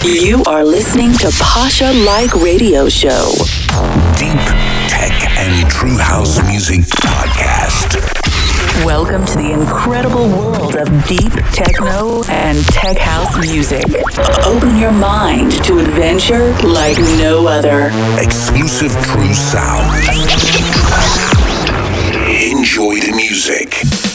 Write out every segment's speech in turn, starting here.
You are listening to Pasha Like Radio Show. Deep Tech and True House Music Podcast. Welcome to the incredible world of deep techno and tech house music. Open your mind to adventure like no other. Exclusive true sound. Enjoy the music.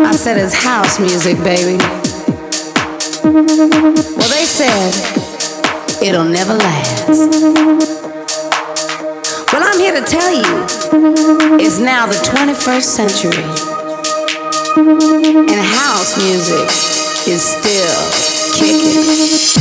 I said, It's house music, baby. Well, they said, It'll never last. Well, I'm here to tell you, it's now the 21st century. And house music is still kicking.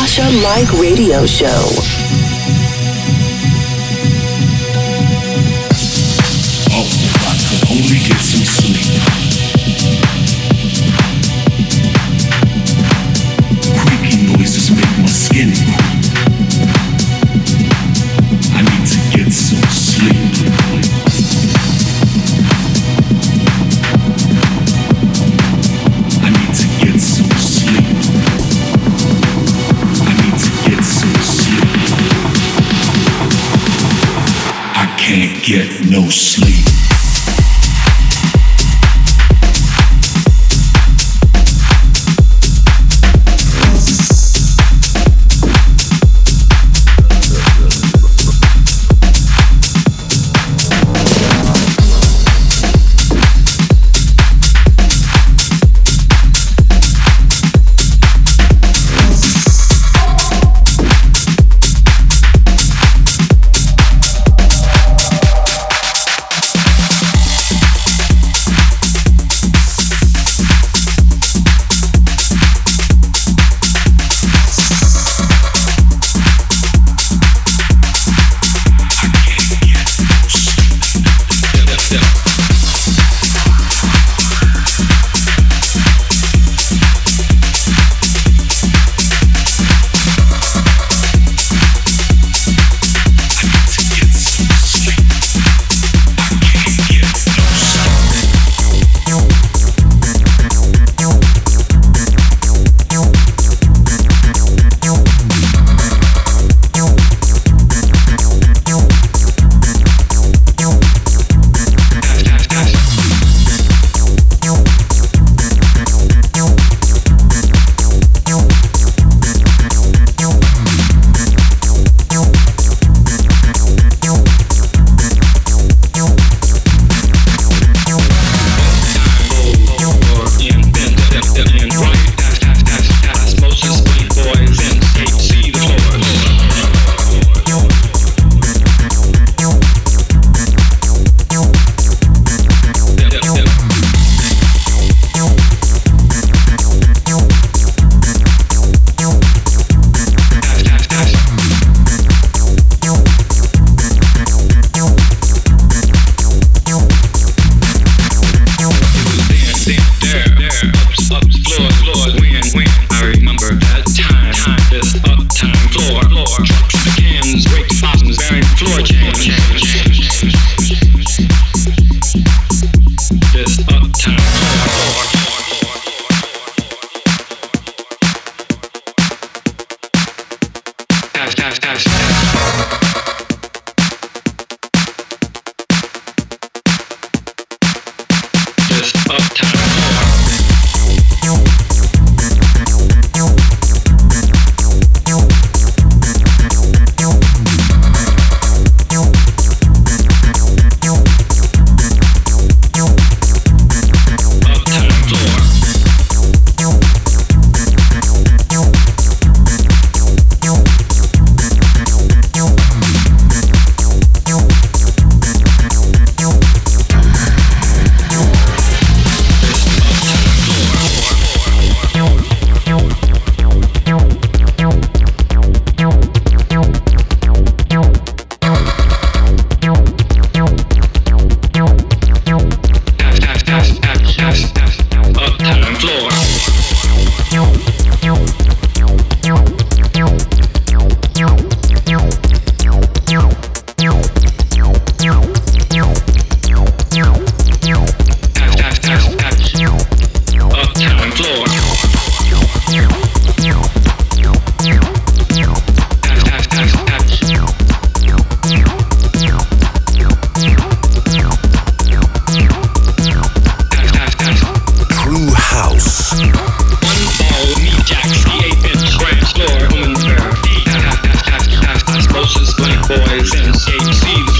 Pasha Like Radio Show. sleep. Boys and see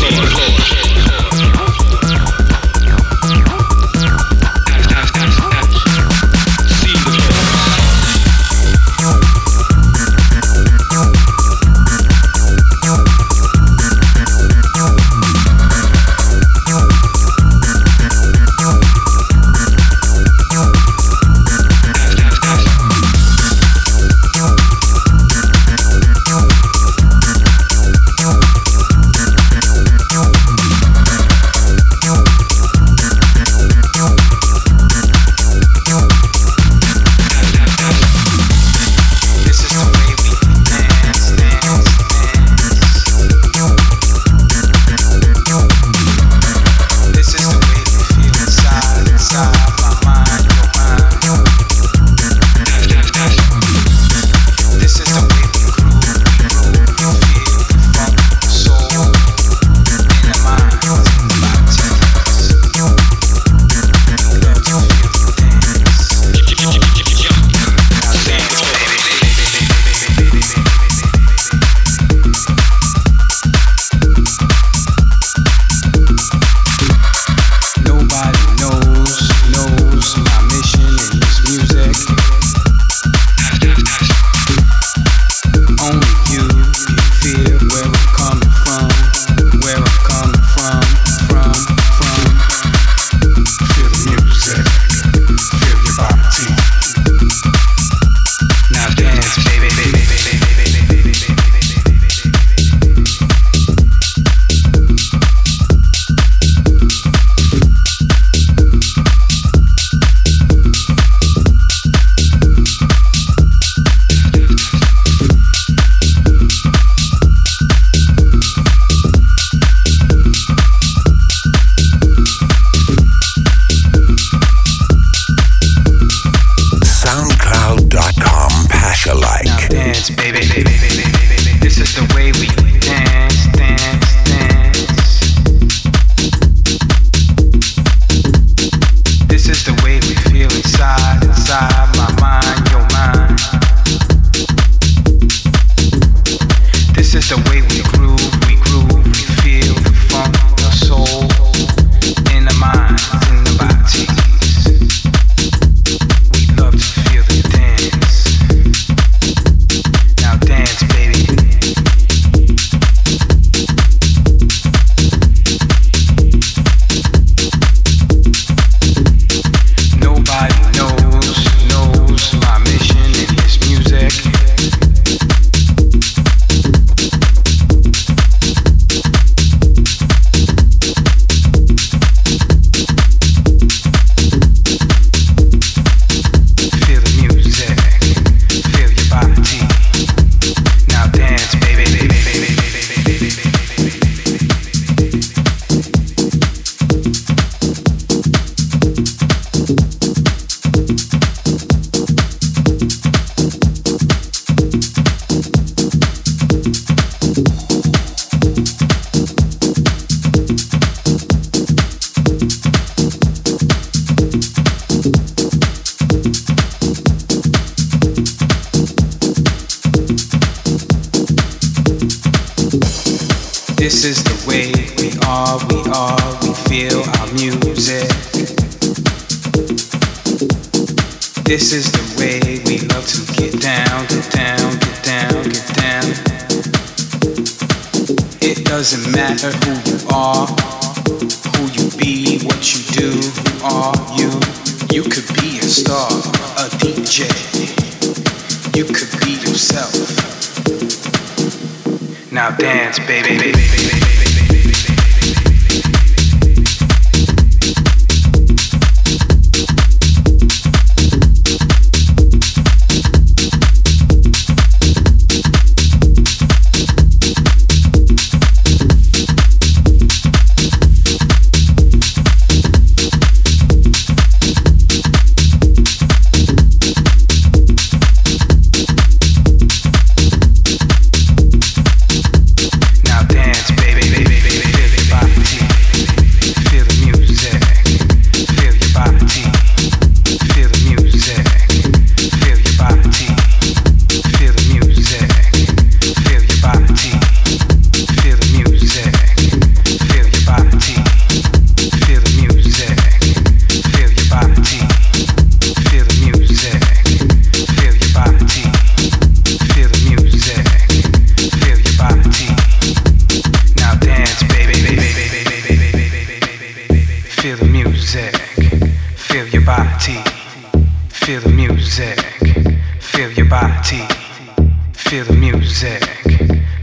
Feel the music,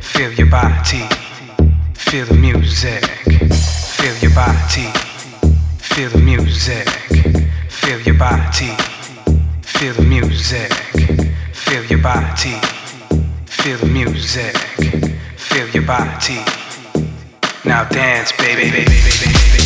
feel your body. Feel the music, feel your body. Feel the music, feel your body. Feel the music, feel your body. Feel the music, feel your body. Now dance, baby. baby, baby, baby.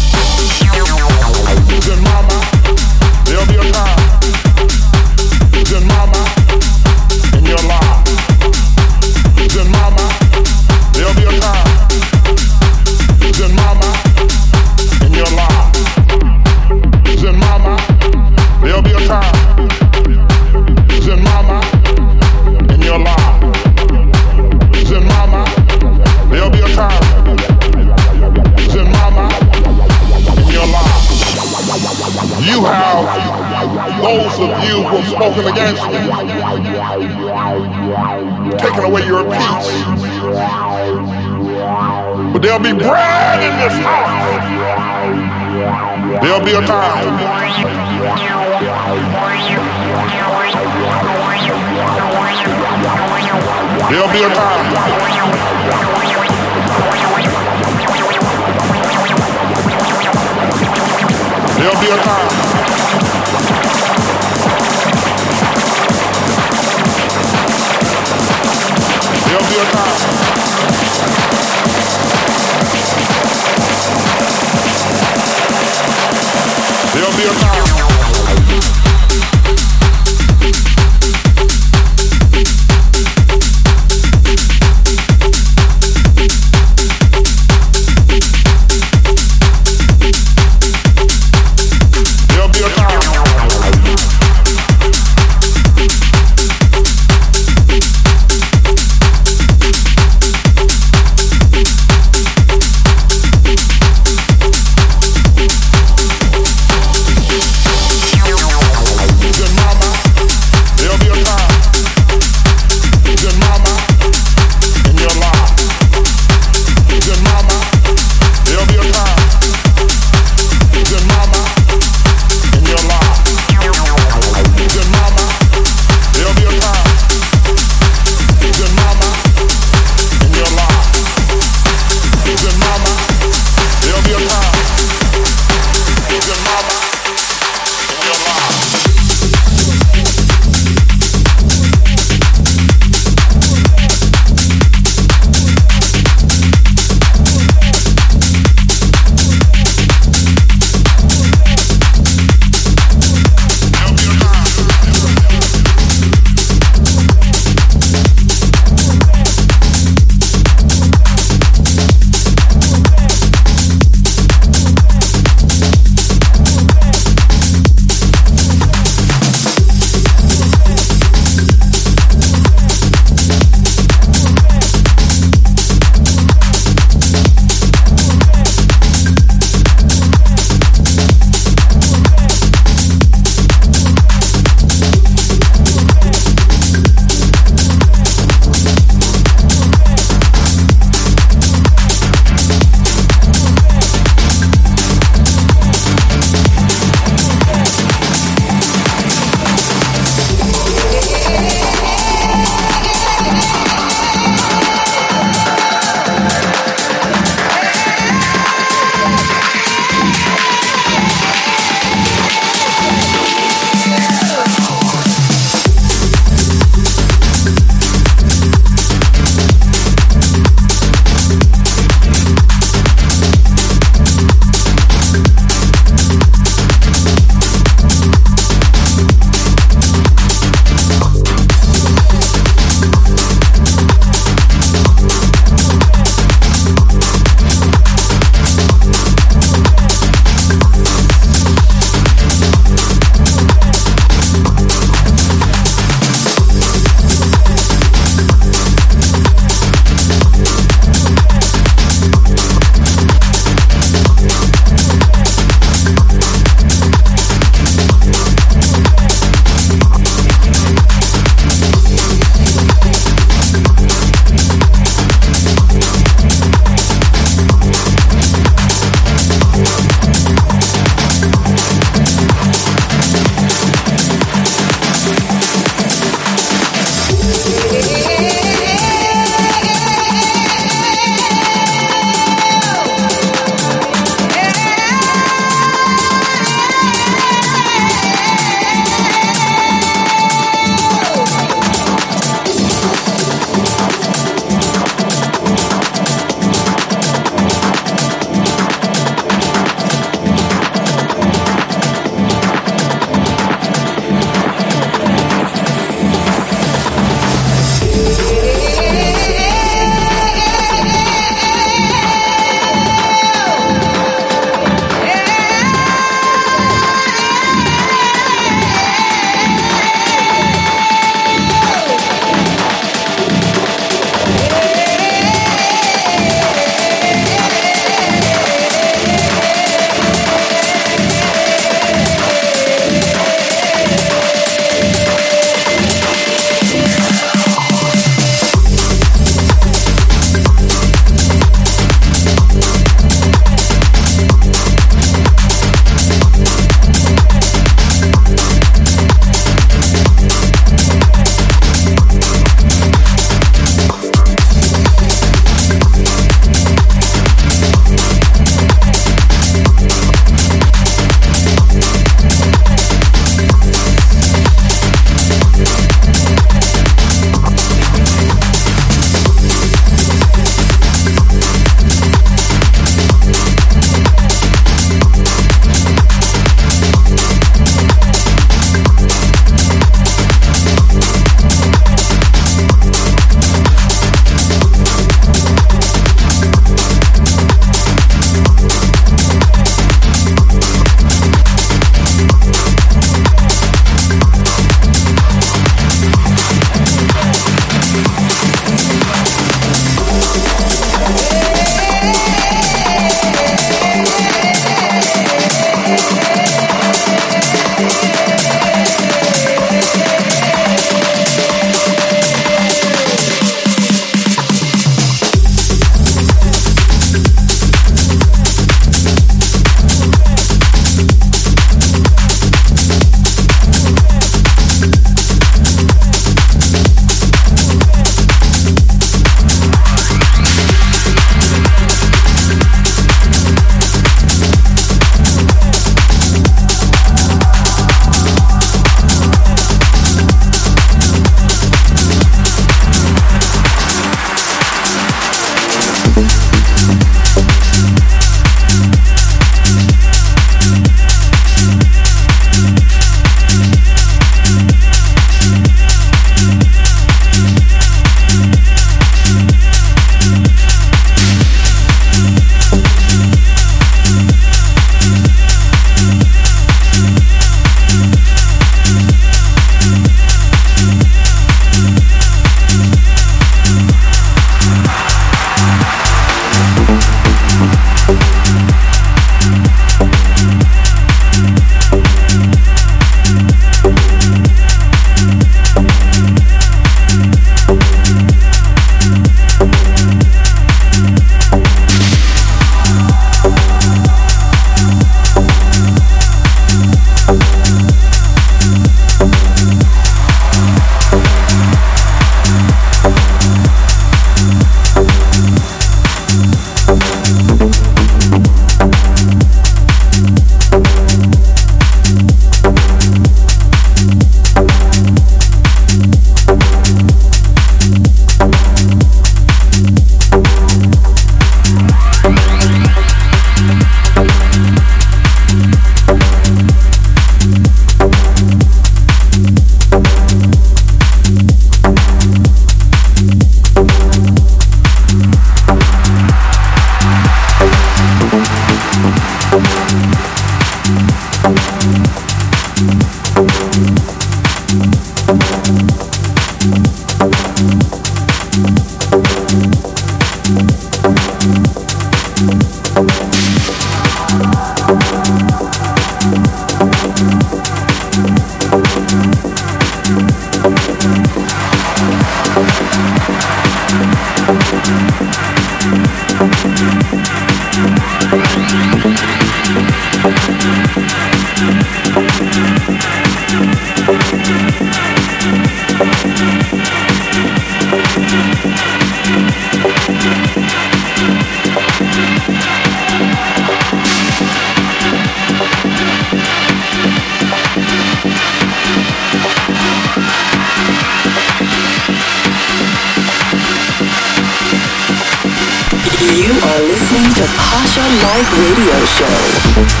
Radio Show.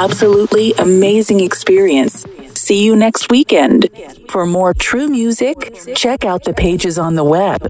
Absolutely amazing experience. See you next weekend. For more true music, check out the pages on the web.